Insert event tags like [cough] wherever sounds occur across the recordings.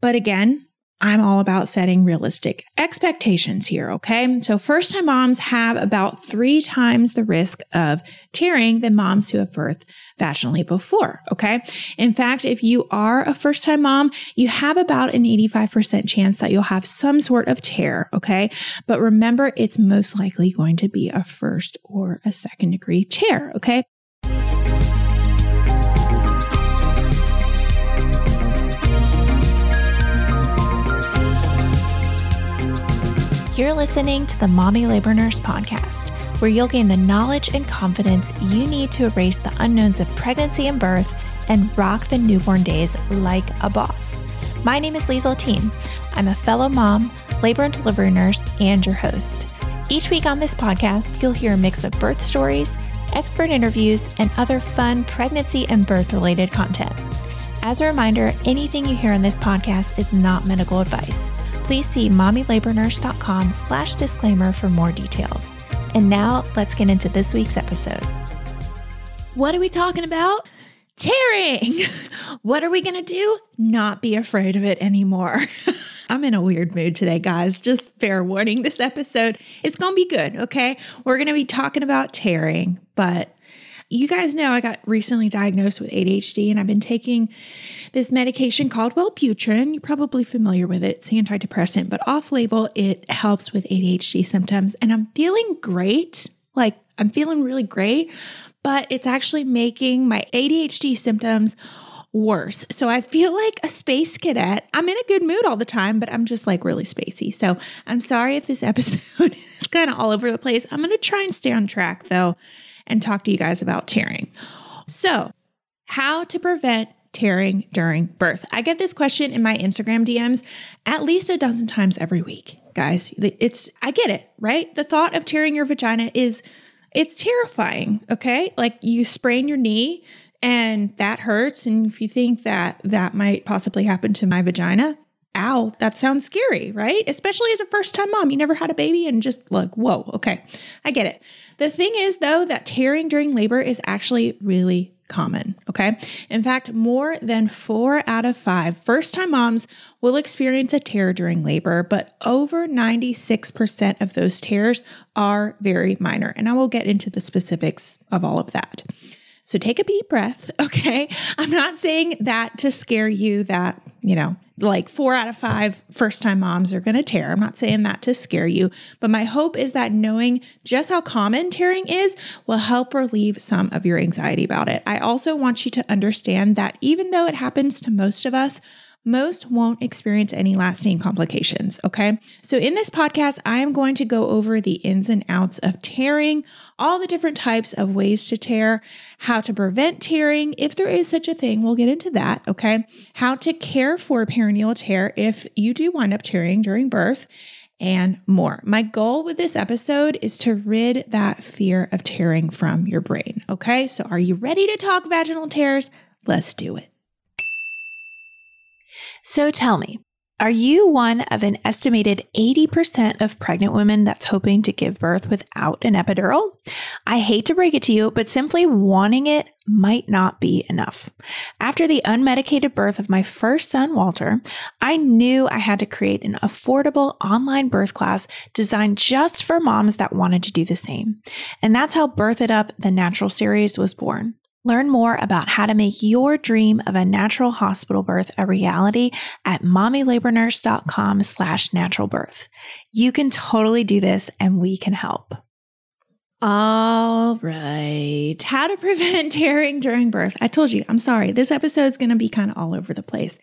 But again, I'm all about setting realistic expectations here, okay? So first time moms have about three times the risk of tearing than moms who have birthed vaginally before, okay? In fact, if you are a first time mom, you have about an 85% chance that you'll have some sort of tear, okay? But remember, it's most likely going to be a first or a second degree tear, okay? You're listening to the Mommy Labor Nurse podcast, where you'll gain the knowledge and confidence you need to erase the unknowns of pregnancy and birth and rock the newborn days like a boss. My name is Liesel Teen. I'm a fellow mom, labor and delivery nurse, and your host. Each week on this podcast, you'll hear a mix of birth stories, expert interviews, and other fun pregnancy and birth related content. As a reminder, anything you hear on this podcast is not medical advice please see mommylabornurse.com slash disclaimer for more details. And now let's get into this week's episode. What are we talking about? Tearing. [laughs] what are we going to do? Not be afraid of it anymore. [laughs] I'm in a weird mood today, guys. Just fair warning. This episode It's going to be good, okay? We're going to be talking about tearing, but you guys know I got recently diagnosed with ADHD and I've been taking this medication called Wellbutrin. You're probably familiar with it. It's an antidepressant, but off label, it helps with ADHD symptoms. And I'm feeling great. Like, I'm feeling really great, but it's actually making my ADHD symptoms worse. So I feel like a space cadet. I'm in a good mood all the time, but I'm just like really spacey. So I'm sorry if this episode [laughs] is kind of all over the place. I'm going to try and stay on track though and talk to you guys about tearing. So, how to prevent tearing during birth? I get this question in my Instagram DMs at least a dozen times every week. Guys, it's I get it, right? The thought of tearing your vagina is it's terrifying, okay? Like you sprain your knee and that hurts and if you think that that might possibly happen to my vagina, ow, that sounds scary, right? Especially as a first time mom. You never had a baby and just like, whoa, okay, I get it. The thing is, though, that tearing during labor is actually really common. Okay. In fact, more than four out of five first time moms will experience a tear during labor, but over 96% of those tears are very minor. And I will get into the specifics of all of that. So take a deep breath, [laughs] okay? I'm not saying that to scare you that, you know, like four out of five first time moms are going to tear. I'm not saying that to scare you, but my hope is that knowing just how common tearing is will help relieve some of your anxiety about it. I also want you to understand that even though it happens to most of us, most won't experience any lasting complications. Okay. So, in this podcast, I am going to go over the ins and outs of tearing, all the different types of ways to tear, how to prevent tearing, if there is such a thing. We'll get into that. Okay. How to care for perineal tear if you do wind up tearing during birth. And more. My goal with this episode is to rid that fear of tearing from your brain. Okay, so are you ready to talk vaginal tears? Let's do it. So tell me, are you one of an estimated 80% of pregnant women that's hoping to give birth without an epidural? I hate to break it to you, but simply wanting it might not be enough. After the unmedicated birth of my first son, Walter, I knew I had to create an affordable online birth class designed just for moms that wanted to do the same. And that's how Birth It Up, the natural series, was born. Learn more about how to make your dream of a natural hospital birth a reality at mommylabornurse.com slash natural birth. You can totally do this and we can help. All right. How to prevent [laughs] tearing during birth. I told you, I'm sorry. This episode is going to be kind of all over the place.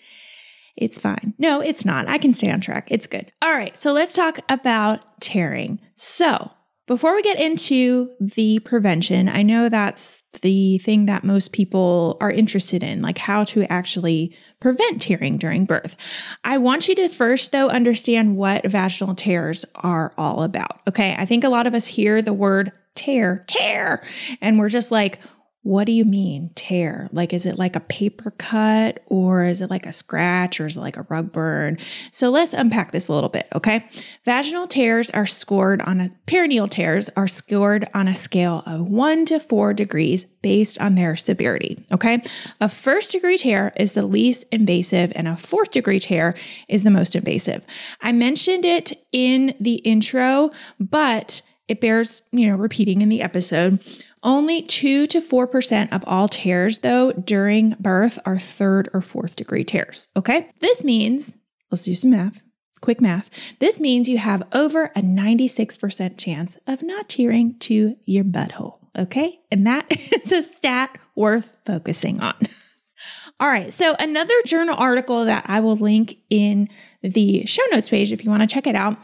It's fine. No, it's not. I can stay on track. It's good. All right. So let's talk about tearing. So, before we get into the prevention, I know that's the thing that most people are interested in, like how to actually prevent tearing during birth. I want you to first, though, understand what vaginal tears are all about. Okay. I think a lot of us hear the word tear, tear, and we're just like, what do you mean tear? Like, is it like a paper cut or is it like a scratch or is it like a rug burn? So let's unpack this a little bit, okay? Vaginal tears are scored on a, perineal tears are scored on a scale of one to four degrees based on their severity, okay? A first degree tear is the least invasive and a fourth degree tear is the most invasive. I mentioned it in the intro, but it bears, you know, repeating in the episode. Only 2 to 4% of all tears, though, during birth are third or fourth degree tears. Okay. This means, let's do some math, quick math. This means you have over a 96% chance of not tearing to your butthole. Okay. And that [laughs] is a stat worth focusing on. [laughs] All right. So, another journal article that I will link in the show notes page if you want to check it out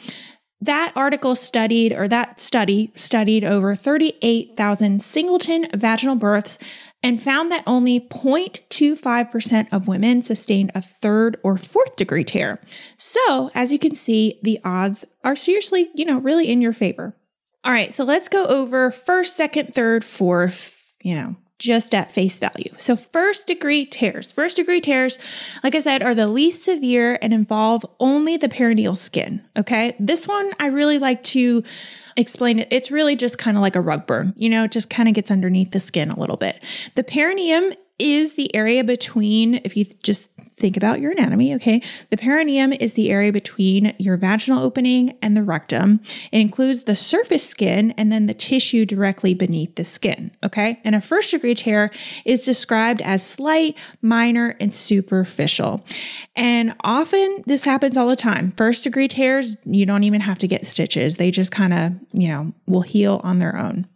that article studied, or that study studied over 38,000 singleton vaginal births and found that only 0.25% of women sustained a third or fourth degree tear. So, as you can see, the odds are seriously, you know, really in your favor. All right, so let's go over first, second, third, fourth, you know, just at face value. So, first degree tears. First degree tears, like I said, are the least severe and involve only the perineal skin. Okay. This one I really like to explain it. It's really just kind of like a rug burn, you know, it just kind of gets underneath the skin a little bit. The perineum is the area between, if you just think about your anatomy, okay? The perineum is the area between your vaginal opening and the rectum. It includes the surface skin and then the tissue directly beneath the skin, okay? And a first degree tear is described as slight, minor, and superficial. And often this happens all the time. First degree tears, you don't even have to get stitches, they just kind of, you know, will heal on their own.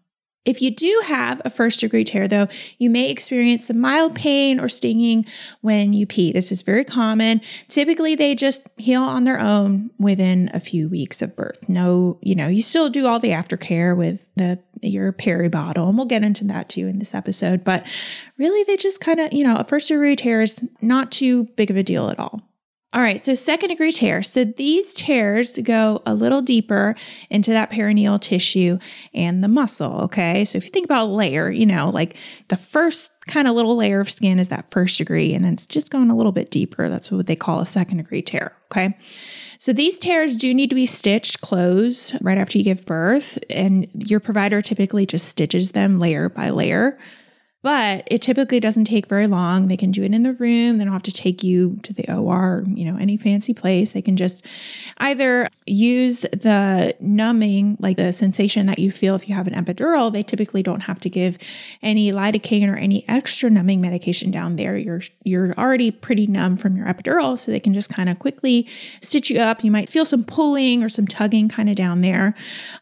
If you do have a first degree tear, though, you may experience some mild pain or stinging when you pee. This is very common. Typically, they just heal on their own within a few weeks of birth. No, you know, you still do all the aftercare with the your peri bottle, and we'll get into that too in this episode. But really, they just kind of, you know, a first degree tear is not too big of a deal at all. All right, so second degree tear. So these tears go a little deeper into that perineal tissue and the muscle. Okay, so if you think about layer, you know, like the first kind of little layer of skin is that first degree, and then it's just going a little bit deeper. That's what they call a second degree tear. Okay, so these tears do need to be stitched closed right after you give birth, and your provider typically just stitches them layer by layer but it typically doesn't take very long. They can do it in the room. They don't have to take you to the OR, you know, any fancy place. They can just either use the numbing, like the sensation that you feel if you have an epidural. They typically don't have to give any lidocaine or any extra numbing medication down there. You're you're already pretty numb from your epidural, so they can just kind of quickly stitch you up. You might feel some pulling or some tugging kind of down there.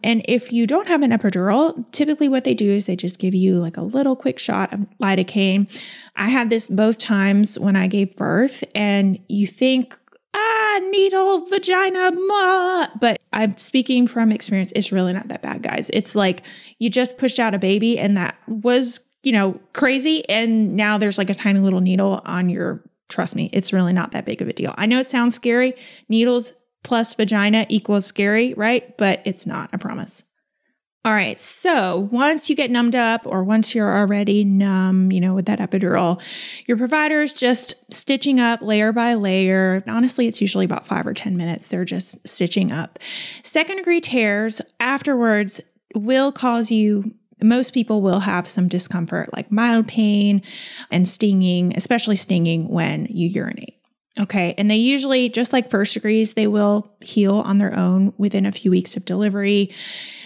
And if you don't have an epidural, typically what they do is they just give you like a little quick shot of lidocaine. I had this both times when I gave birth, and you think, ah, needle, vagina, ma. But I'm speaking from experience. It's really not that bad, guys. It's like you just pushed out a baby, and that was, you know, crazy. And now there's like a tiny little needle on your, trust me, it's really not that big of a deal. I know it sounds scary. Needles plus vagina equals scary, right? But it's not, I promise. All right. So once you get numbed up or once you're already numb, you know, with that epidural, your provider is just stitching up layer by layer. Honestly, it's usually about five or 10 minutes. They're just stitching up. Second degree tears afterwards will cause you most people will have some discomfort like mild pain and stinging, especially stinging when you urinate. Okay. And they usually, just like first degrees, they will heal on their own within a few weeks of delivery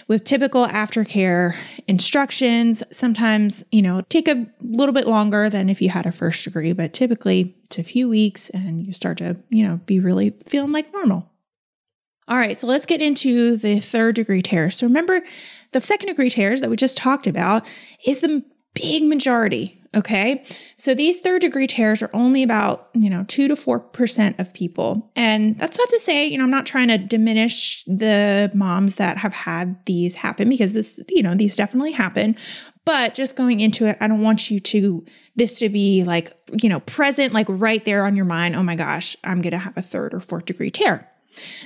with typical aftercare instructions. Sometimes, you know, take a little bit longer than if you had a first degree, but typically it's a few weeks and you start to, you know, be really feeling like normal. All right, so let's get into the third degree tears. So remember, the second degree tears that we just talked about is the big majority Okay. So these third degree tears are only about, you know, two to 4% of people. And that's not to say, you know, I'm not trying to diminish the moms that have had these happen because this, you know, these definitely happen. But just going into it, I don't want you to, this to be like, you know, present, like right there on your mind. Oh my gosh, I'm going to have a third or fourth degree tear.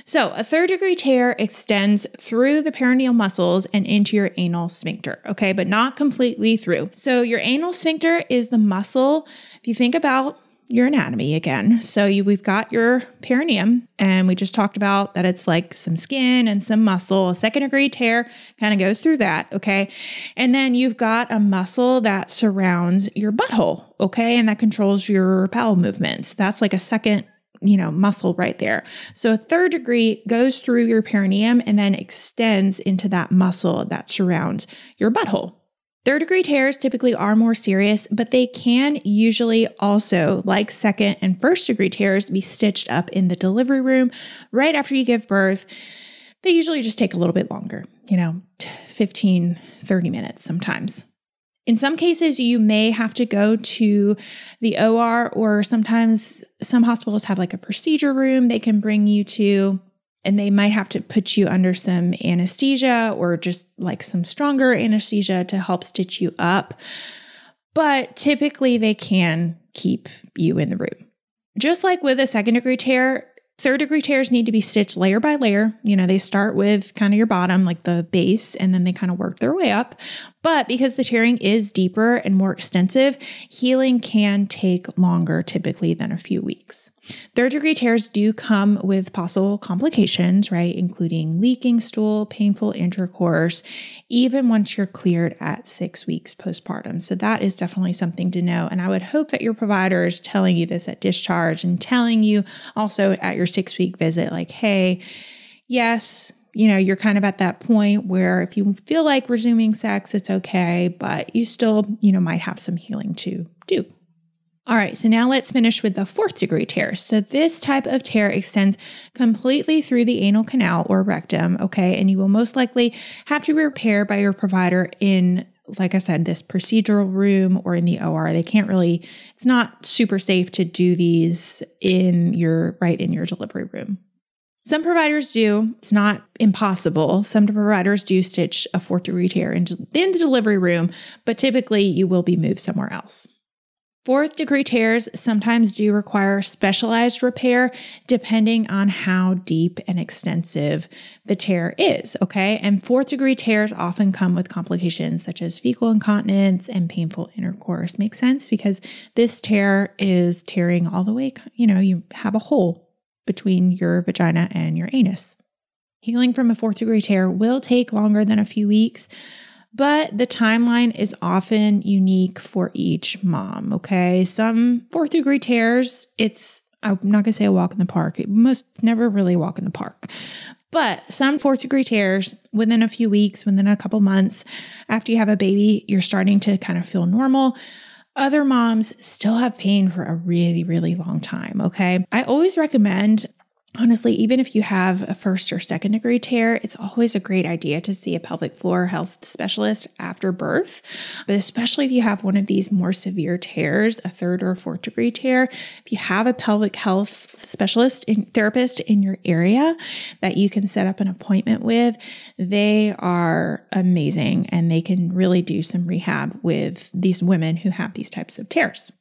So, a third degree tear extends through the perineal muscles and into your anal sphincter, okay, but not completely through. So, your anal sphincter is the muscle. If you think about your anatomy again. So you, we've got your perineum, and we just talked about that it's like some skin and some muscle. A second degree tear kind of goes through that, okay? And then you've got a muscle that surrounds your butthole, okay? And that controls your bowel movements. That's like a second you know, muscle right there. So a third degree goes through your perineum and then extends into that muscle that surrounds your butthole. Third degree tears typically are more serious, but they can usually also, like second and first degree tears, be stitched up in the delivery room right after you give birth. They usually just take a little bit longer, you know, 15, 30 minutes sometimes. In some cases, you may have to go to the OR, or sometimes some hospitals have like a procedure room they can bring you to and they might have to put you under some anesthesia or just like some stronger anesthesia to help stitch you up. But typically, they can keep you in the room. Just like with a second degree tear, Third degree tears need to be stitched layer by layer. You know, they start with kind of your bottom, like the base, and then they kind of work their way up. But because the tearing is deeper and more extensive, healing can take longer typically than a few weeks. Third degree tears do come with possible complications, right? Including leaking stool, painful intercourse, even once you're cleared at six weeks postpartum. So that is definitely something to know. And I would hope that your provider is telling you this at discharge and telling you also at your six week visit, like, hey, yes, you know, you're kind of at that point where if you feel like resuming sex, it's okay, but you still, you know, might have some healing to do. All right, so now let's finish with the fourth degree tear. So, this type of tear extends completely through the anal canal or rectum, okay? And you will most likely have to be repaired by your provider in, like I said, this procedural room or in the OR. They can't really, it's not super safe to do these in your, right in your delivery room. Some providers do. It's not impossible. Some providers do stitch a fourth degree tear in the delivery room, but typically you will be moved somewhere else. Fourth degree tears sometimes do require specialized repair depending on how deep and extensive the tear is. Okay. And fourth degree tears often come with complications such as fecal incontinence and painful intercourse. Makes sense because this tear is tearing all the way, you know, you have a hole between your vagina and your anus. Healing from a fourth degree tear will take longer than a few weeks but the timeline is often unique for each mom. Okay. Some fourth degree tears, it's, I'm not going to say a walk in the park. It must never really walk in the park. But some fourth degree tears within a few weeks, within a couple months after you have a baby, you're starting to kind of feel normal. Other moms still have pain for a really, really long time. Okay. I always recommend Honestly, even if you have a first or second degree tear, it's always a great idea to see a pelvic floor health specialist after birth. But especially if you have one of these more severe tears, a third or fourth degree tear, if you have a pelvic health specialist and therapist in your area that you can set up an appointment with, they are amazing and they can really do some rehab with these women who have these types of tears.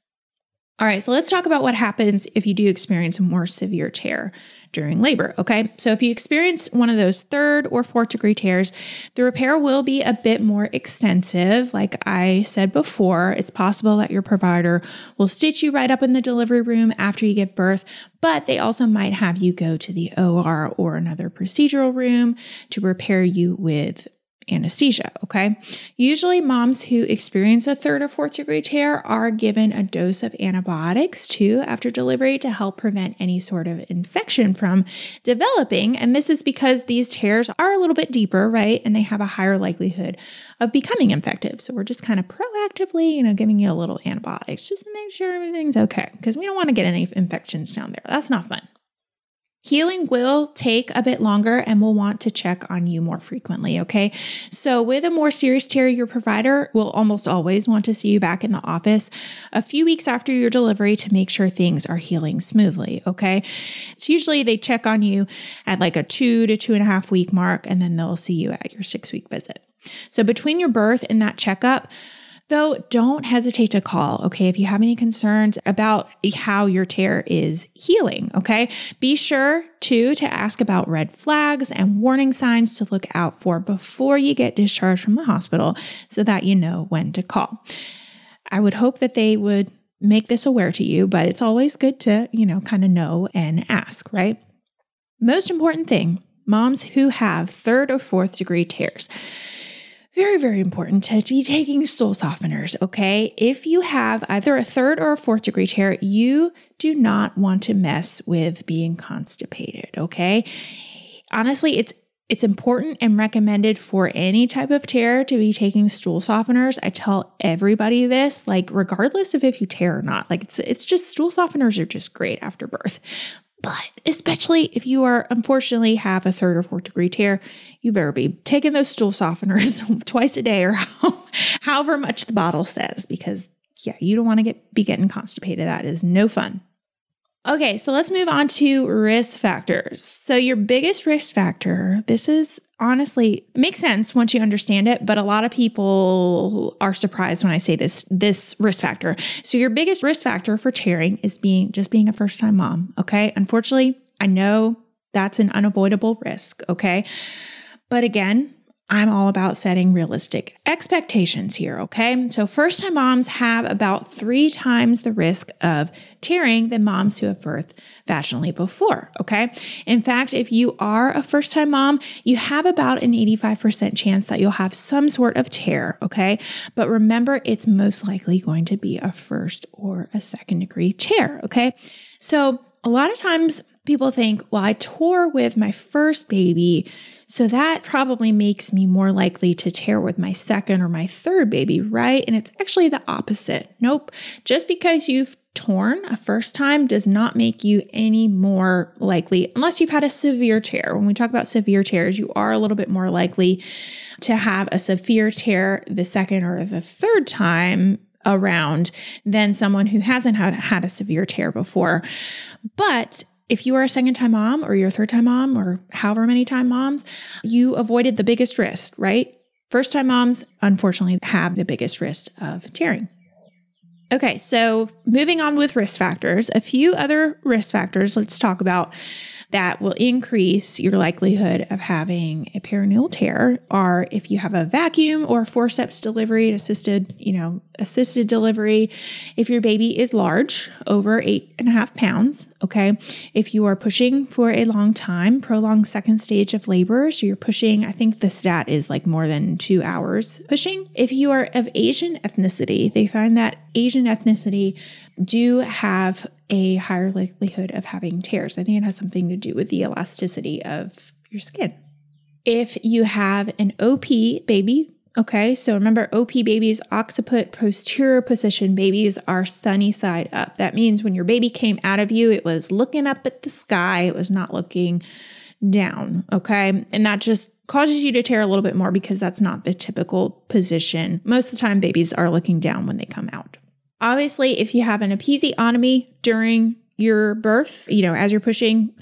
All right, so let's talk about what happens if you do experience a more severe tear during labor. Okay. So if you experience one of those third or fourth degree tears, the repair will be a bit more extensive. Like I said before, it's possible that your provider will stitch you right up in the delivery room after you give birth, but they also might have you go to the OR or another procedural room to repair you with anesthesia. Okay. Usually, moms who experience a third or fourth degree tear are given a dose of antibiotics too after delivery to help prevent any sort of infection from developing. And this is because these tears are a little bit deeper, right? And they have a higher likelihood of becoming infective. So we're just kind of proactively, you know, giving you a little antibiotics just to make sure everything's okay because we don't want to get any infections down there. That's not fun. Healing will take a bit longer and we'll want to check on you more frequently, okay? So, with a more serious tear, your provider will almost always want to see you back in the office a few weeks after your delivery to make sure things are healing smoothly, okay? It's usually they check on you at like a two to two and a half week mark, and then they'll see you at your six week visit. So, between your birth and that checkup, Though don't hesitate to call, okay, if you have any concerns about how your tear is healing, okay? Be sure too to ask about red flags and warning signs to look out for before you get discharged from the hospital so that you know when to call. I would hope that they would make this aware to you, but it's always good to, you know, kind of know and ask, right? Most important thing moms who have third or fourth degree tears. Very, very important to be taking stool softeners, okay? If you have either a third or a fourth degree tear, you do not want to mess with being constipated, okay? Honestly, it's it's important and recommended for any type of tear to be taking stool softeners. I tell everybody this, like regardless of if you tear or not. Like it's it's just stool softeners are just great after birth. But especially if you are unfortunately have a third or fourth degree tear, you better be taking those stool softeners [laughs] twice a day or [laughs] however much the bottle says, because yeah, you don't want to get be getting constipated. That is no fun. Okay, so let's move on to risk factors. So, your biggest risk factor, this is honestly makes sense once you understand it, but a lot of people are surprised when I say this this risk factor. So, your biggest risk factor for tearing is being just being a first-time mom, okay? Unfortunately, I know that's an unavoidable risk, okay? But again, I'm all about setting realistic expectations here, okay? So, first time moms have about three times the risk of tearing than moms who have birthed vaginally before, okay? In fact, if you are a first time mom, you have about an 85% chance that you'll have some sort of tear, okay? But remember, it's most likely going to be a first or a second degree tear, okay? So, a lot of times people think, well, I tore with my first baby. So that probably makes me more likely to tear with my second or my third baby, right? And it's actually the opposite. Nope. Just because you've torn a first time does not make you any more likely, unless you've had a severe tear. When we talk about severe tears, you are a little bit more likely to have a severe tear the second or the third time around than someone who hasn't had, had a severe tear before. But if you are a second time mom or you're a third time mom or however many time moms, you avoided the biggest risk, right? First time moms, unfortunately, have the biggest risk of tearing. Okay, so moving on with risk factors, a few other risk factors let's talk about that will increase your likelihood of having a perineal tear are if you have a vacuum or forceps delivery, assisted, you know, assisted delivery. If your baby is large, over eight and a half pounds, okay. If you are pushing for a long time, prolonged second stage of labor, so you're pushing, I think the stat is like more than two hours pushing. If you are of Asian ethnicity, they find that Asian ethnicity do have a higher likelihood of having tears. I think it has something to do with the elasticity of your skin. If you have an OP baby, okay, so remember OP babies, occiput posterior position babies are sunny side up. That means when your baby came out of you, it was looking up at the sky, it was not looking down, okay? And that just causes you to tear a little bit more because that's not the typical position. Most of the time, babies are looking down when they come out. Obviously, if you have an episiotomy during your birth, you know, as you're pushing,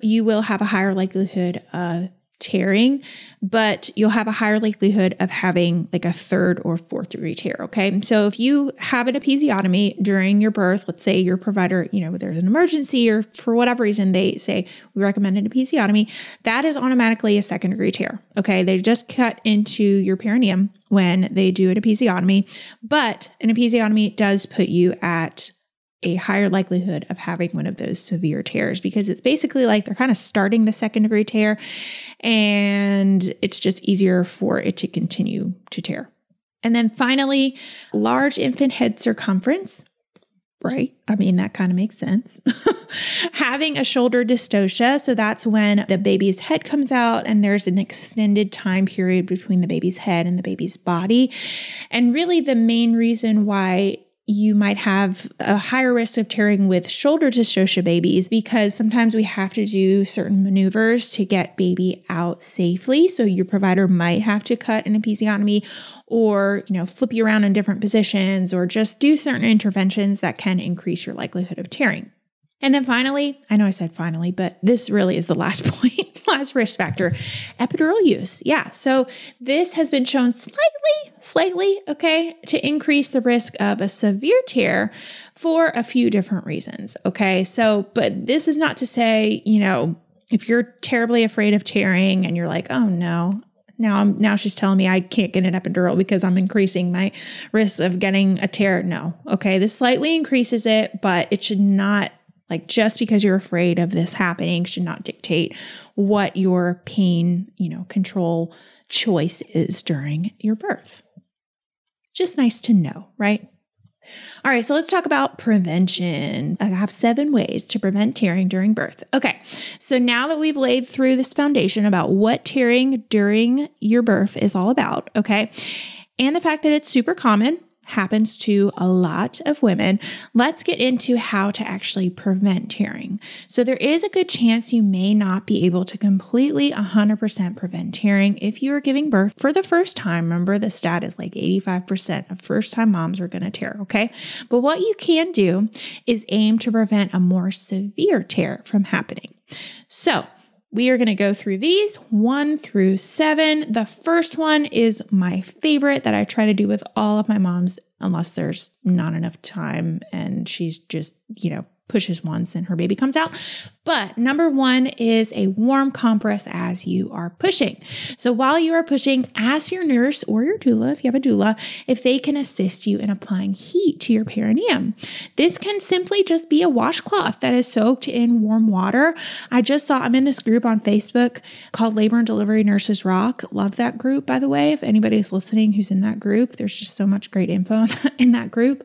you will have a higher likelihood of tearing, but you'll have a higher likelihood of having like a third or fourth degree tear. Okay. So if you have an episiotomy during your birth, let's say your provider, you know, there's an emergency or for whatever reason they say we recommend an episiotomy, that is automatically a second degree tear. Okay. They just cut into your perineum when they do an episiotomy, but an episiotomy does put you at a higher likelihood of having one of those severe tears because it's basically like they're kind of starting the second degree tear and it's just easier for it to continue to tear. And then finally, large infant head circumference, right? I mean, that kind of makes sense. [laughs] Having a shoulder dystocia. So that's when the baby's head comes out and there's an extended time period between the baby's head and the baby's body. And really, the main reason why you might have a higher risk of tearing with shoulder dystocia babies because sometimes we have to do certain maneuvers to get baby out safely. So your provider might have to cut an episiotomy or, you know, flip you around in different positions or just do certain interventions that can increase your likelihood of tearing. And then finally, I know I said finally, but this really is the last [laughs] point, last risk factor epidural use. Yeah. So this has been shown slightly, slightly, okay, to increase the risk of a severe tear for a few different reasons, okay? So, but this is not to say, you know, if you're terribly afraid of tearing and you're like, oh no, now I'm now she's telling me I can't get an epidural because I'm increasing my risk of getting a tear. No. Okay. This slightly increases it, but it should not like just because you're afraid of this happening should not dictate what your pain, you know, control choice is during your birth. Just nice to know, right? All right, so let's talk about prevention. I have seven ways to prevent tearing during birth. Okay, so now that we've laid through this foundation about what tearing during your birth is all about, okay, and the fact that it's super common, happens to a lot of women, let's get into how to actually prevent tearing. So, there is a good chance you may not be able to completely 100% prevent tearing if you are giving birth for the first time. Remember, the stat is like 85% of first time moms are going to tear, okay? But what you can do is aim to prevent a more severe tear from happening. So, we are going to go through these one through seven. The first one is my favorite that I try to do with all of my moms, unless there's not enough time and she's just, you know, pushes once and her baby comes out. But number one is a warm compress as you are pushing. So while you are pushing, ask your nurse or your doula, if you have a doula, if they can assist you in applying heat to your perineum. This can simply just be a washcloth that is soaked in warm water. I just saw, I'm in this group on Facebook called Labor and Delivery Nurses Rock. Love that group, by the way. If anybody's listening who's in that group, there's just so much great info [laughs] in that group.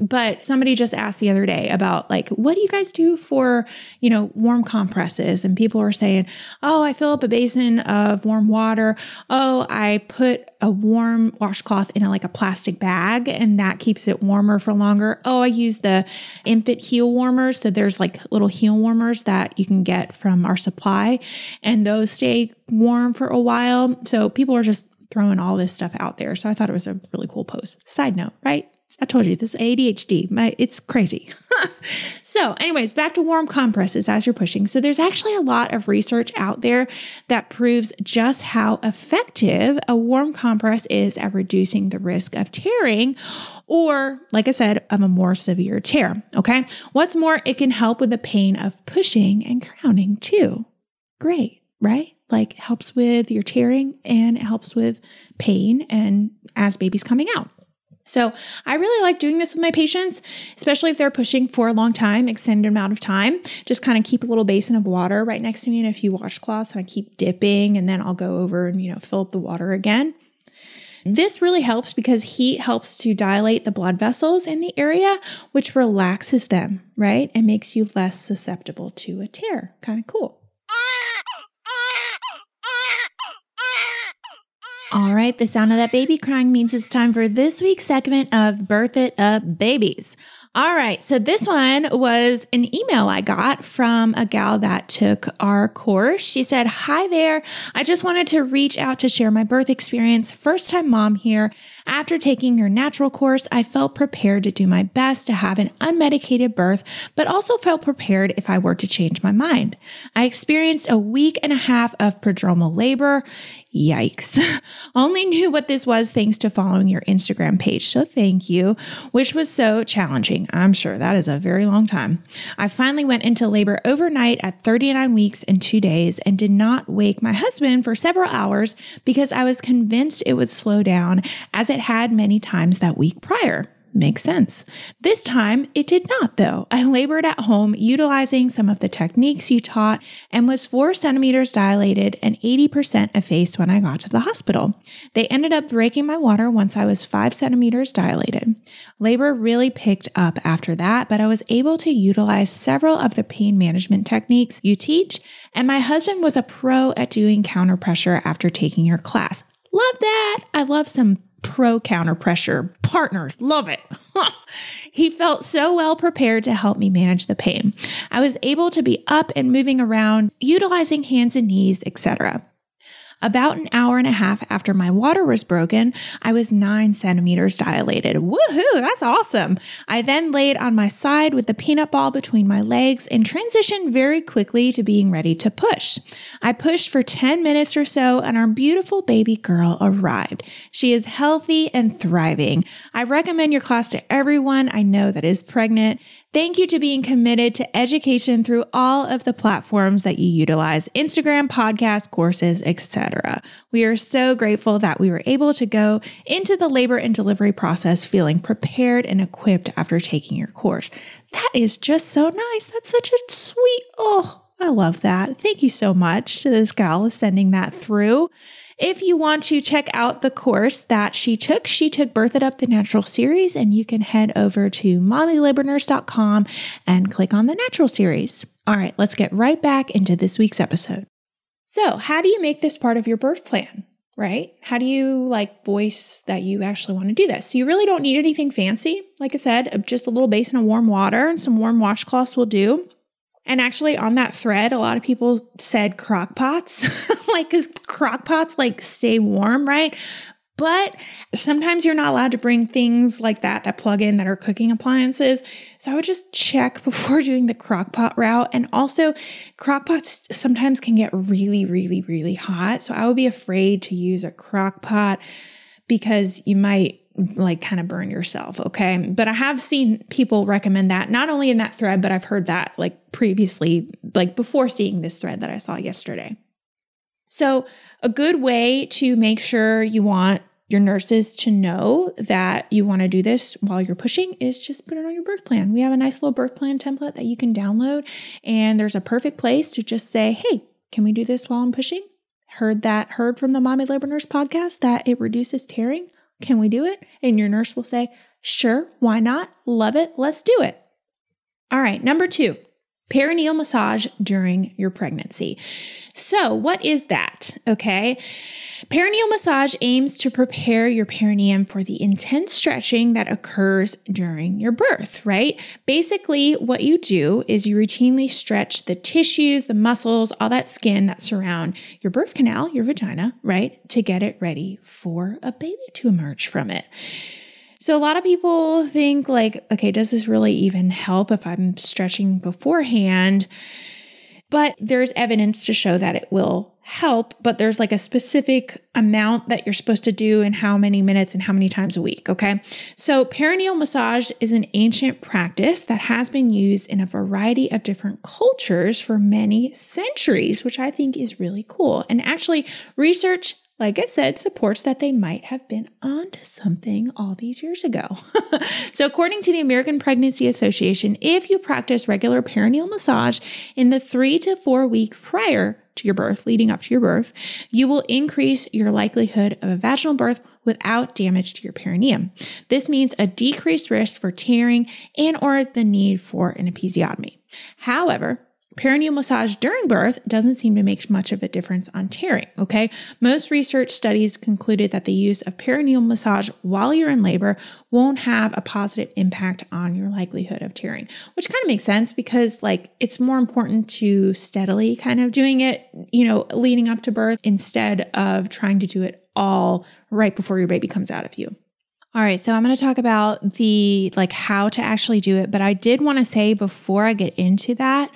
But somebody just asked the other day about like, what do you guys do for, you know, warm compresses? And people were saying, oh, I fill up a basin of warm water. Oh, I put a warm washcloth in a, like a plastic bag and that keeps it warmer for longer. Oh, I use the infant heel warmers. So there's like little heel warmers that you can get from our supply and those stay warm for a while. So people are just throwing all this stuff out there. So I thought it was a really cool post. Side note, right? I told you this ADHD. My it's crazy. [laughs] so, anyways, back to warm compresses as you're pushing. So, there's actually a lot of research out there that proves just how effective a warm compress is at reducing the risk of tearing or, like I said, of a more severe tear. Okay. What's more, it can help with the pain of pushing and crowning too. Great, right? Like helps with your tearing and it helps with pain and as baby's coming out. So I really like doing this with my patients, especially if they're pushing for a long time, extended amount of time. Just kind of keep a little basin of water right next to me and a few washcloths, and I keep dipping, and then I'll go over and you know fill up the water again. This really helps because heat helps to dilate the blood vessels in the area, which relaxes them, right? And makes you less susceptible to a tear. Kind of cool. All right, the sound of that baby crying means it's time for this week's segment of Birth It Up Babies. All right. So this one was an email I got from a gal that took our course. She said, Hi there. I just wanted to reach out to share my birth experience. First time mom here. After taking your natural course, I felt prepared to do my best to have an unmedicated birth, but also felt prepared if I were to change my mind. I experienced a week and a half of prodromal labor. Yikes. [laughs] Only knew what this was thanks to following your Instagram page. So thank you, which was so challenging. I'm sure that is a very long time. I finally went into labor overnight at 39 weeks and two days and did not wake my husband for several hours because I was convinced it would slow down as it had many times that week prior. Makes sense. This time, it did not, though. I labored at home utilizing some of the techniques you taught and was four centimeters dilated and 80% effaced when I got to the hospital. They ended up breaking my water once I was five centimeters dilated. Labor really picked up after that, but I was able to utilize several of the pain management techniques you teach, and my husband was a pro at doing counter pressure after taking your class. Love that. I love some pro counter pressure partner. Love it. [laughs] he felt so well prepared to help me manage the pain. I was able to be up and moving around, utilizing hands and knees, etc. About an hour and a half after my water was broken, I was nine centimeters dilated. Woohoo, that's awesome. I then laid on my side with the peanut ball between my legs and transitioned very quickly to being ready to push. I pushed for 10 minutes or so, and our beautiful baby girl arrived. She is healthy and thriving. I recommend your class to everyone I know that is pregnant. Thank you to being committed to education through all of the platforms that you utilize Instagram, podcast, courses, etc. We are so grateful that we were able to go into the labor and delivery process feeling prepared and equipped after taking your course. That is just so nice. That's such a sweet, oh, I love that. Thank you so much to this gal sending that through. If you want to check out the course that she took, she took Birth It Up the Natural series, and you can head over to mommylabornurse.com and click on the natural series. All right, let's get right back into this week's episode. So, how do you make this part of your birth plan? Right? How do you like voice that you actually want to do this? So, you really don't need anything fancy. Like I said, just a little basin of warm water and some warm washcloths will do. And actually, on that thread, a lot of people said crock pots, [laughs] like, because crock pots like stay warm, right? But sometimes you're not allowed to bring things like that that plug in that are cooking appliances. So I would just check [laughs] before doing the crock pot route. And also, crock pots sometimes can get really, really, really hot. So I would be afraid to use a crock pot because you might like kind of burn yourself. Okay. But I have seen people recommend that not only in that thread, but I've heard that like previously, like before seeing this thread that I saw yesterday. So, a good way to make sure you want your nurses to know that you want to do this while you're pushing is just put it on your birth plan. We have a nice little birth plan template that you can download, and there's a perfect place to just say, Hey, can we do this while I'm pushing? Heard that, heard from the Mommy Labor Nurse podcast that it reduces tearing. Can we do it? And your nurse will say, Sure, why not? Love it, let's do it. All right, number two, perineal massage during your pregnancy. So, what is that? Okay. Perineal massage aims to prepare your perineum for the intense stretching that occurs during your birth, right? Basically, what you do is you routinely stretch the tissues, the muscles, all that skin that surround your birth canal, your vagina, right? To get it ready for a baby to emerge from it. So, a lot of people think, like, okay, does this really even help if I'm stretching beforehand? But there's evidence to show that it will help, but there's like a specific amount that you're supposed to do and how many minutes and how many times a week. Okay. So, perineal massage is an ancient practice that has been used in a variety of different cultures for many centuries, which I think is really cool. And actually, research like I said, supports that they might have been onto something all these years ago. [laughs] so, according to the American Pregnancy Association, if you practice regular perineal massage in the three to four weeks prior to your birth, leading up to your birth, you will increase your likelihood of a vaginal birth without damage to your perineum. This means a decreased risk for tearing and or the need for an episiotomy. However, Perineal massage during birth doesn't seem to make much of a difference on tearing, okay? Most research studies concluded that the use of perineal massage while you're in labor won't have a positive impact on your likelihood of tearing, which kind of makes sense because, like, it's more important to steadily kind of doing it, you know, leading up to birth instead of trying to do it all right before your baby comes out of you. All right, so I'm going to talk about the like how to actually do it, but I did want to say before I get into that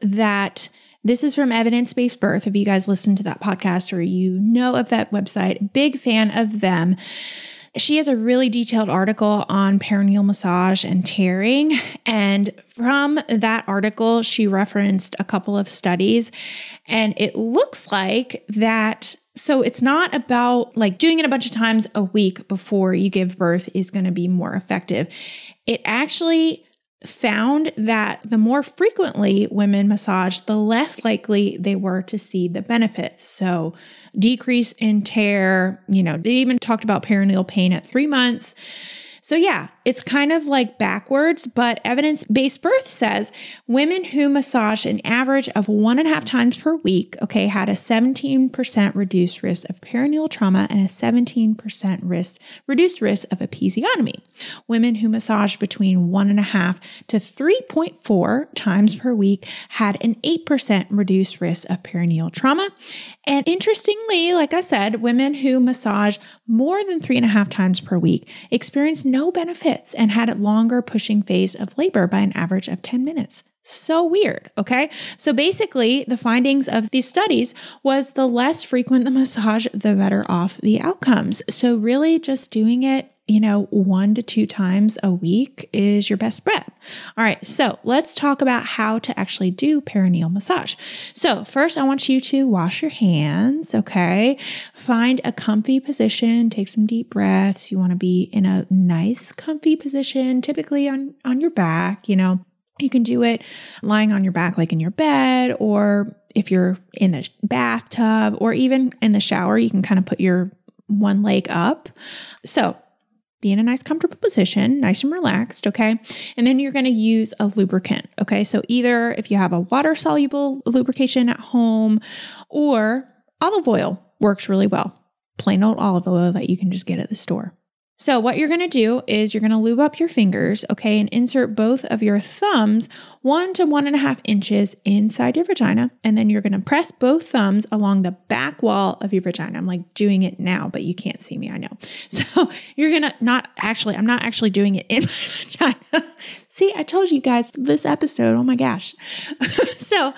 that this is from Evidence Based Birth. If you guys listen to that podcast or you know of that website, big fan of them. She has a really detailed article on perineal massage and tearing. And from that article, she referenced a couple of studies. And it looks like that. So it's not about like doing it a bunch of times a week before you give birth is going to be more effective. It actually found that the more frequently women massaged, the less likely they were to see the benefits. So, decrease in tear, you know, they even talked about perineal pain at three months. So, yeah, it's kind of like backwards, but evidence based birth says women who massage an average of one and a half times per week, okay, had a 17% reduced risk of perineal trauma and a 17% risk, reduced risk of episiotomy. Women who massaged between one and a half to 3.4 times per week had an 8% reduced risk of perineal trauma. And interestingly, like I said, women who massage more than three and a half times per week experienced no and had a longer pushing phase of labor by an average of 10 minutes. So weird. Okay. So basically, the findings of these studies was the less frequent the massage, the better off the outcomes. So, really, just doing it you know, one to two times a week is your best bet. All right, so let's talk about how to actually do perineal massage. So, first, I want you to wash your hands, okay? Find a comfy position, take some deep breaths. You want to be in a nice, comfy position, typically on, on your back, you know. You can do it lying on your back, like in your bed, or if you're in the bathtub, or even in the shower, you can kind of put your one leg up. So, be in a nice, comfortable position, nice and relaxed, okay? And then you're gonna use a lubricant, okay? So either if you have a water soluble lubrication at home or olive oil works really well. Plain old olive oil that you can just get at the store. So, what you're going to do is you're going to lube up your fingers, okay, and insert both of your thumbs one to one and a half inches inside your vagina. And then you're going to press both thumbs along the back wall of your vagina. I'm like doing it now, but you can't see me, I know. [laughs] So, you're going to not actually, I'm not actually doing it in [laughs] my vagina. See, I told you guys this episode. Oh my gosh. [laughs] so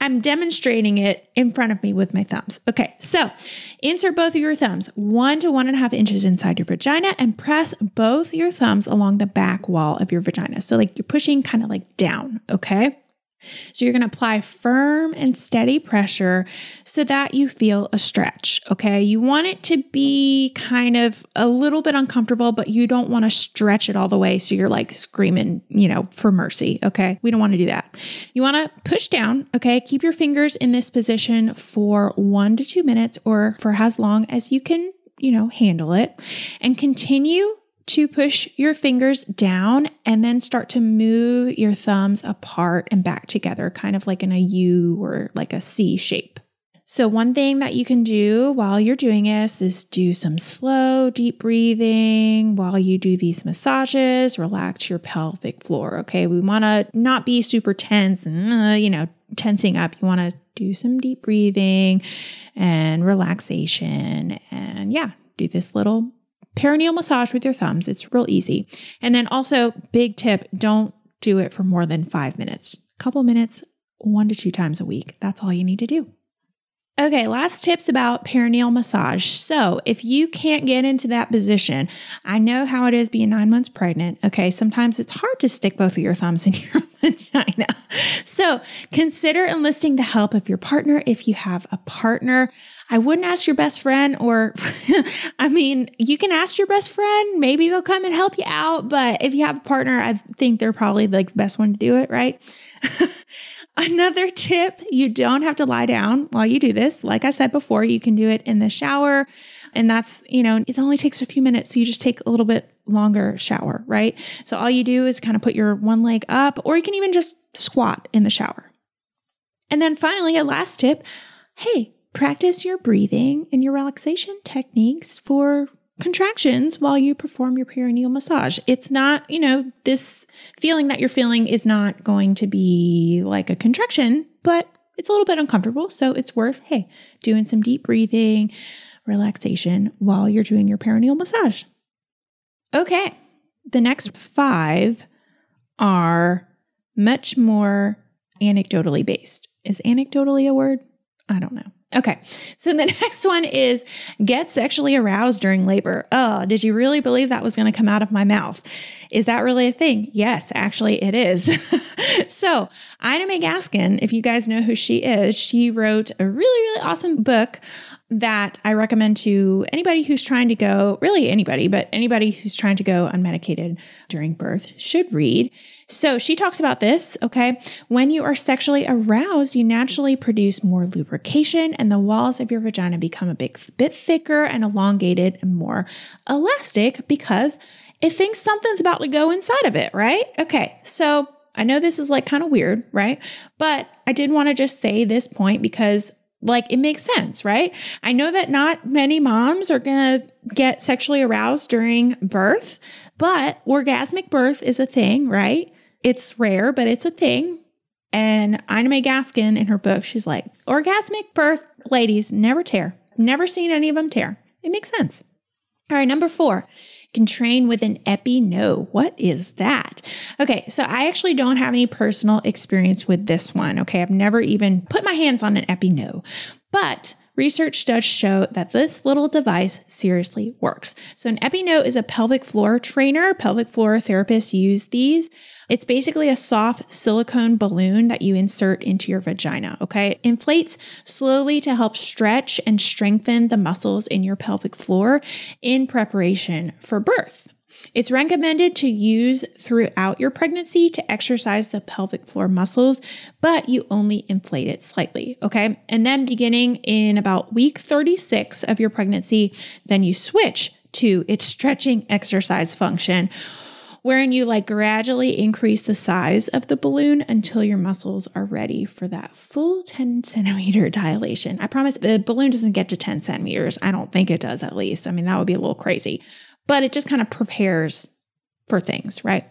I'm demonstrating it in front of me with my thumbs. Okay, so insert both of your thumbs one to one and a half inches inside your vagina and press both your thumbs along the back wall of your vagina. So, like you're pushing kind of like down, okay? So you're going to apply firm and steady pressure so that you feel a stretch. Okay. You want it to be kind of a little bit uncomfortable, but you don't want to stretch it all the way. So you're like screaming, you know, for mercy. Okay. We don't want to do that. You want to push down. Okay. Keep your fingers in this position for one to two minutes or for as long as you can, you know, handle it and continue to push your fingers down and then start to move your thumbs apart and back together, kind of like in a U or like a C shape. So, one thing that you can do while you're doing this is do some slow, deep breathing while you do these massages. Relax your pelvic floor. Okay. We want to not be super tense and, uh, you know, tensing up. You want to do some deep breathing and relaxation. And yeah, do this little perineal massage with your thumbs. It's real easy. And then also, big tip don't do it for more than five minutes. A couple minutes, one to two times a week. That's all you need to do. Okay, last tips about perineal massage. So, if you can't get into that position, I know how it is being nine months pregnant. Okay, sometimes it's hard to stick both of your thumbs in your [laughs] vagina. So, consider enlisting the help of your partner if you have a partner. I wouldn't ask your best friend, or [laughs] I mean, you can ask your best friend. Maybe they'll come and help you out. But if you have a partner, I think they're probably the best one to do it, right? [laughs] Another tip you don't have to lie down while you do this. Like I said before, you can do it in the shower. And that's, you know, it only takes a few minutes. So you just take a little bit longer shower, right? So all you do is kind of put your one leg up, or you can even just squat in the shower. And then finally, a last tip hey, practice your breathing and your relaxation techniques for contractions while you perform your perineal massage. It's not, you know, this feeling that you're feeling is not going to be like a contraction, but it's a little bit uncomfortable. So it's worth, hey, doing some deep breathing, relaxation while you're doing your perineal massage. Okay. The next five are much more anecdotally based. Is anecdotally a word? I don't know. Okay. So the [laughs] next one is get sexually aroused during labor. Oh, did you really believe that was going to come out of my mouth? Is that really a thing? Yes, actually it is. [laughs] so Ina May Gaskin, if you guys know who she is, she wrote a really, really awesome book that I recommend to anybody who's trying to go, really anybody, but anybody who's trying to go unmedicated during birth should read. So she talks about this, okay? When you are sexually aroused, you naturally produce more lubrication and the walls of your vagina become a big bit thicker and elongated and more elastic because it thinks something's about to go inside of it, right? Okay, so I know this is like kind of weird, right? But I did want to just say this point because like it makes sense, right? I know that not many moms are going to get sexually aroused during birth, but orgasmic birth is a thing, right? It's rare, but it's a thing. And Ina May Gaskin in her book, she's like, orgasmic birth ladies never tear. Never seen any of them tear. It makes sense. All right, number four, can train with an EpiNo. What is that? Okay, so I actually don't have any personal experience with this one. Okay, I've never even put my hands on an EpiNo, but research does show that this little device seriously works. So, an EpiNo is a pelvic floor trainer. Pelvic floor therapists use these. It's basically a soft silicone balloon that you insert into your vagina, okay? It inflates slowly to help stretch and strengthen the muscles in your pelvic floor in preparation for birth. It's recommended to use throughout your pregnancy to exercise the pelvic floor muscles, but you only inflate it slightly, okay? And then beginning in about week 36 of your pregnancy, then you switch to its stretching exercise function wherein you like gradually increase the size of the balloon until your muscles are ready for that full 10 centimeter [laughs] dilation. I promise the balloon doesn't get to 10 centimeters. I don't think it does, at least. I mean, that would be a little crazy, but it just kind of prepares for things, right?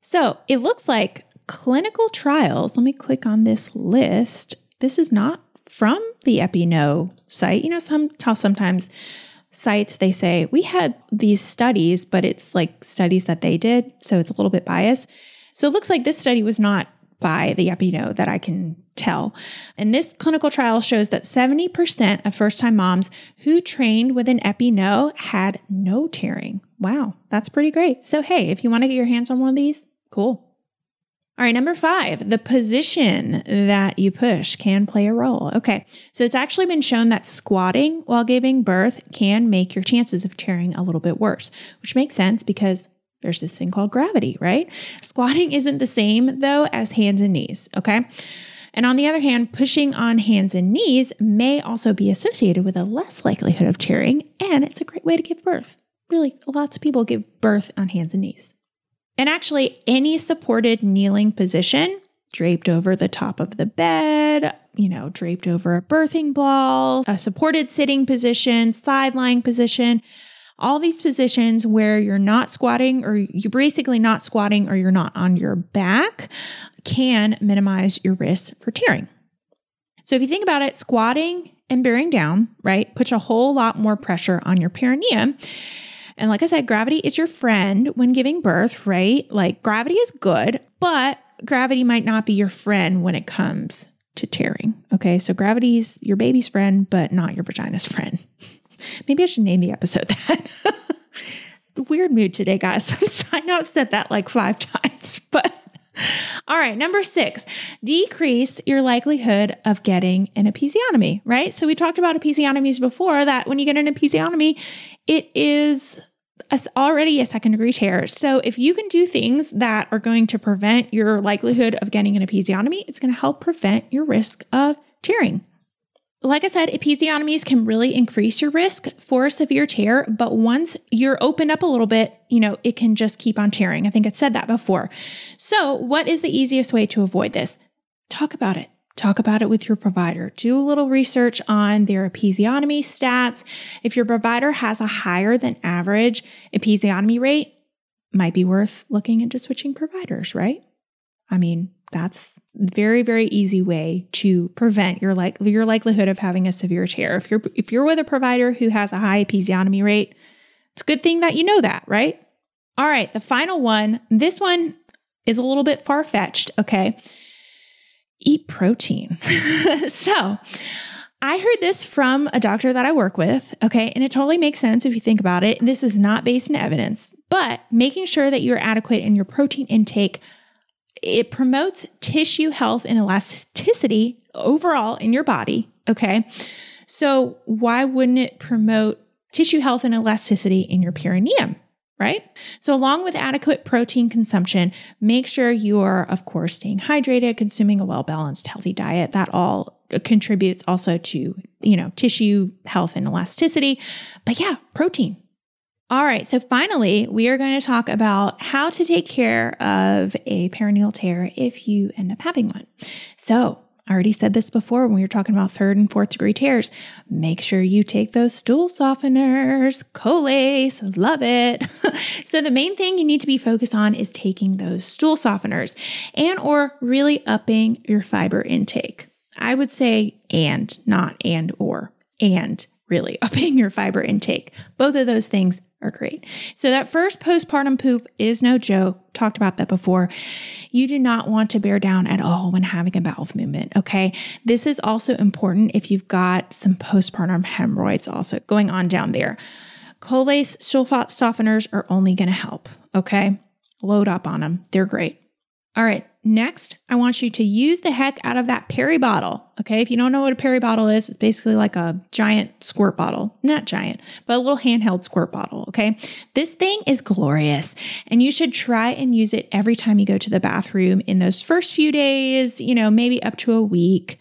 So it looks like clinical trials. Let me click on this list. This is not from the EpiNo site. You know, some how sometimes sites, they say, we had these studies, but it's like studies that they did. So it's a little bit biased. So it looks like this study was not by the EpiNo that I can tell. And this clinical trial shows that 70% of first time moms who trained with an EpiNo had no tearing. Wow, that's pretty great. So, hey, if you want to get your hands on one of these, cool. All right, number five, the position that you push can play a role. Okay, so it's actually been shown that squatting while giving birth can make your chances of tearing a little bit worse, which makes sense because there's this thing called gravity, right? Squatting isn't the same though as hands and knees, okay? And on the other hand, pushing on hands and knees may also be associated with a less likelihood of tearing, and it's a great way to give birth. Really, lots of people give birth on hands and knees. And actually, any supported kneeling position, draped over the top of the bed, you know, draped over a birthing ball, a supported sitting position, side lying position, all these positions where you're not squatting or you're basically not squatting or you're not on your back can minimize your risk for tearing. So if you think about it, squatting and bearing down, right, puts a whole lot more pressure on your perineum. And like I said, gravity is your friend when giving birth, right? Like gravity is good, but gravity might not be your friend when it comes to tearing. Okay. So gravity's your baby's friend, but not your vagina's friend. [laughs] Maybe I should name the episode [laughs] that. Weird mood today, guys. [laughs] I know I've said that like five times, but [laughs] all right, number six, decrease your likelihood of getting an episiotomy, right? So we talked about episiotomies before that when you get an episiotomy, it is already a second degree tear. So if you can do things that are going to prevent your likelihood of getting an episiotomy, it's going to help prevent your risk of tearing. Like I said, episiotomies can really increase your risk for a severe tear, but once you're opened up a little bit, you know, it can just keep on tearing. I think I said that before. So, what is the easiest way to avoid this? Talk about it. Talk about it with your provider. Do a little research on their episiotomy stats. If your provider has a higher than average episiotomy rate, might be worth looking into switching providers, right? I mean, that's very very easy way to prevent your like your likelihood of having a severe tear. If you're if you're with a provider who has a high episiotomy rate, it's a good thing that you know that, right? All right, the final one. This one is a little bit far fetched. Okay, eat protein. [laughs] so. I heard this from a doctor that I work with, okay, and it totally makes sense if you think about it. This is not based in evidence, but making sure that you're adequate in your protein intake it promotes tissue health and elasticity overall in your body. Okay. So, why wouldn't it promote tissue health and elasticity in your perineum? Right? So, along with adequate protein consumption, make sure you are, of course, staying hydrated, consuming a well balanced, healthy diet. That all contributes also to, you know, tissue health and elasticity. But yeah, protein. All right, so finally, we are going to talk about how to take care of a perineal tear if you end up having one. So, I already said this before when we were talking about third and fourth degree tears. Make sure you take those stool softeners, Colace, love it. [laughs] so the main thing you need to be focused on is taking those stool softeners and or really upping your fiber intake. I would say and, not and or, and really [laughs] upping your fiber intake. Both of those things are great. So that first postpartum poop is no joke. Talked about that before. You do not want to bear down at all when having a bowel movement. Okay. This is also important if you've got some postpartum hemorrhoids also going on down there. Colace sulfate softeners are only going to help. Okay. Load up on them. They're great. All right. Next, I want you to use the heck out of that peri bottle. Okay. If you don't know what a peri bottle is, it's basically like a giant squirt bottle. Not giant, but a little handheld squirt bottle. Okay. This thing is glorious and you should try and use it every time you go to the bathroom in those first few days, you know, maybe up to a week.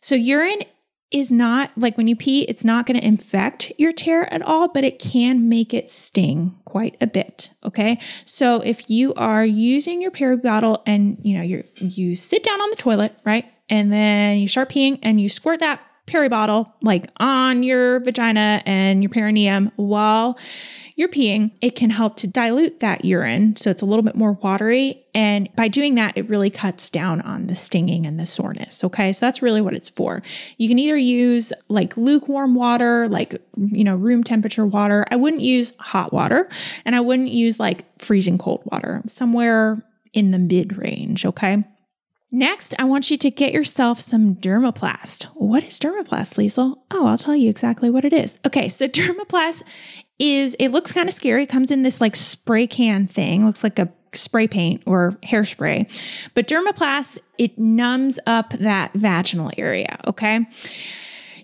So urine is not like when you pee, it's not going to infect your tear at all, but it can make it sting quite a bit. Okay. So if you are using your peri bottle and you know, you you sit down on the toilet, right? And then you start peeing and you squirt that peri bottle like on your vagina and your perineum while you're peeing, it can help to dilute that urine so it's a little bit more watery. And by doing that, it really cuts down on the stinging and the soreness. Okay. So that's really what it's for. You can either use like lukewarm water, like, you know, room temperature water. I wouldn't use hot water and I wouldn't use like freezing cold water, somewhere in the mid range. Okay. Next, I want you to get yourself some Dermaplast. What is Dermaplast, Liesel? Oh, I'll tell you exactly what it is. Okay, so [laughs] Dermaplast is it looks kind of scary. It comes in this like spray can thing, looks like a spray paint or hairspray. But Dermaplast, it numbs up that vaginal area, okay?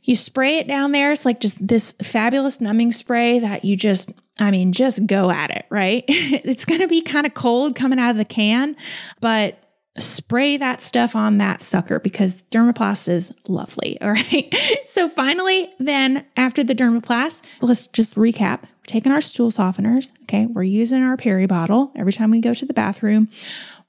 You spray it down there. It's like just this fabulous numbing spray that you just, I mean, just go at it, right? [laughs] it's going to be kind of cold coming out of the can, but spray that stuff on that sucker because Dermaplast is lovely. [laughs] All right. so finally, then after the Dermaplast, let's just recap. We're taking our stool softeners. Okay. We're using our peri bottle every time we go to the bathroom.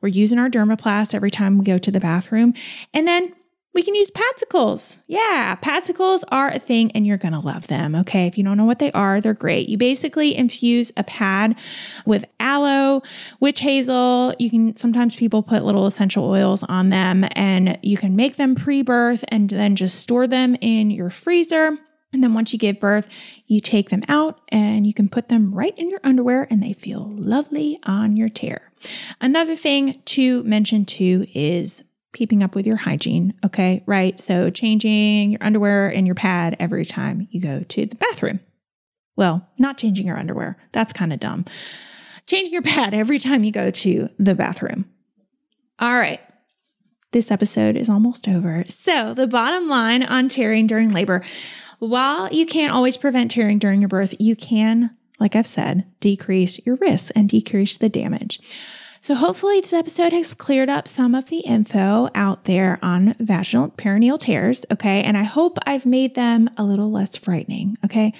We're using our Dermaplast every time we go to the bathroom. And then we can use padsicles. Yeah, padsicles are a thing and you're to love them. Okay. If you don't know what they are, they're great. You basically infuse a pad with aloe, witch hazel. You can sometimes people put little essential oils on them and you can make them pre birth and then just store them in your freezer. And then once you give birth, you take them out and you can put them right in your underwear and they feel lovely on your tear. Another thing to mention too is keeping up with your hygiene. Okay. Right. So changing your underwear and your pad every time you go to the bathroom. Well, not changing your underwear. That's kind of dumb. Changing your pad every time you go to the bathroom. All right. This episode is almost over. So, the bottom line on tearing during labor while you can't always prevent tearing during your birth, you can, like I've said, decrease your risks and decrease the damage. So, hopefully, this episode has cleared up some of the info out there on vaginal perineal tears. Okay. And I hope I've made them a little less frightening. Okay.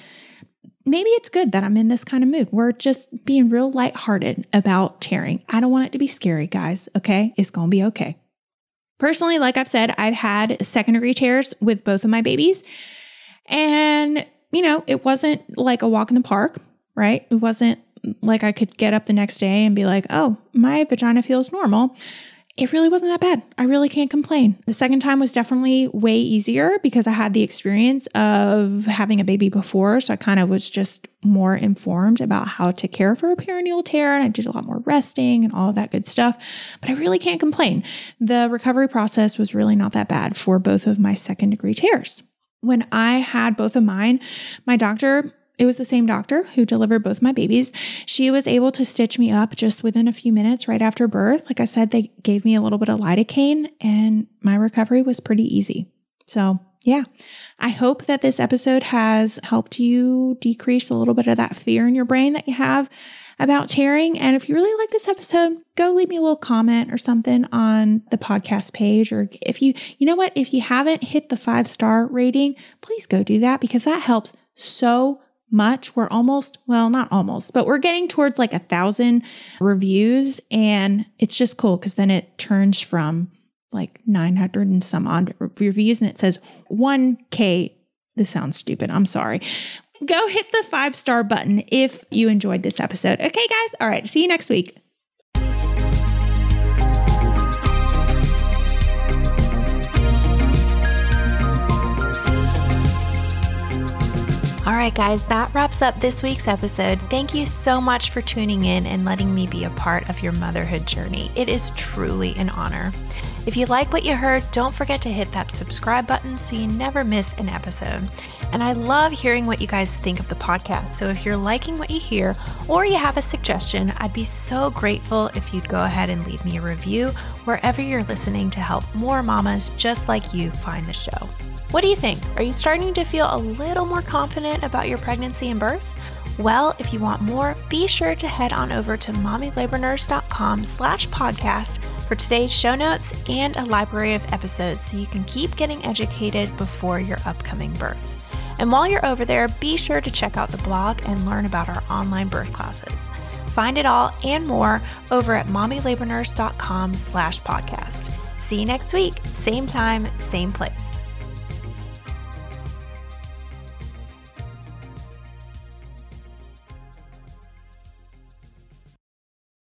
Maybe it's good that I'm in this kind of mood. We're just being real lighthearted about tearing. I don't want it to be scary, guys. Okay. It's going to be okay. Personally, like I've said, I've had second degree tears with both of my babies. And, you know, it wasn't like a walk in the park, right? It wasn't like I could get up the next day and be like, oh, my vagina feels normal. It really wasn't that bad. I really can't complain. The second time was definitely way easier because I had the experience of having a baby before. So I kind of was just more informed about how to care for a perineal tear. And I did a lot more resting and all of that good stuff. But I really can't complain. The recovery process was really not that bad for both of my second degree tears. When I had both of mine, my doctor it was the same doctor who delivered both my babies. She was able to stitch me up just within a few minutes right after birth. Like I said, they gave me a little bit of lidocaine and my recovery was pretty easy. So, yeah, I hope that this episode has helped you decrease a little bit of that fear in your brain that you have about tearing. And if you really like this episode, go leave me a little comment or something on the podcast page. Or if you, you know what, if you haven't hit the five star rating, please go do that because that helps so much. We're almost, well, not almost, but we're getting towards like a thousand reviews. And it's just cool because then it turns from like 900 and some odd reviews and it says 1K. This sounds stupid. I'm sorry. Go hit the five star button if you enjoyed this episode. Okay, guys. All right. See you next week. All right, guys, that wraps up this week's episode. Thank you so much for tuning in and letting me be a part of your motherhood journey. It is truly an honor. If you like what you heard, don't forget to hit that subscribe button so you never miss an episode. And I love hearing what you guys think of the podcast. So if you're liking what you hear or you have a suggestion, I'd be so grateful if you'd go ahead and leave me a review wherever you're listening to help more mamas just like you find the show. What do you think? Are you starting to feel a little more confident about your pregnancy and birth? Well, if you want more, be sure to head on over to mommylabornurse.com slash podcast for today's show notes and a library of episodes so you can keep getting educated before your upcoming birth. And while you're over there, be sure to check out the blog and learn about our online birth classes. Find it all and more over at mommylabornurse.com slash podcast. See you next week, same time, same place.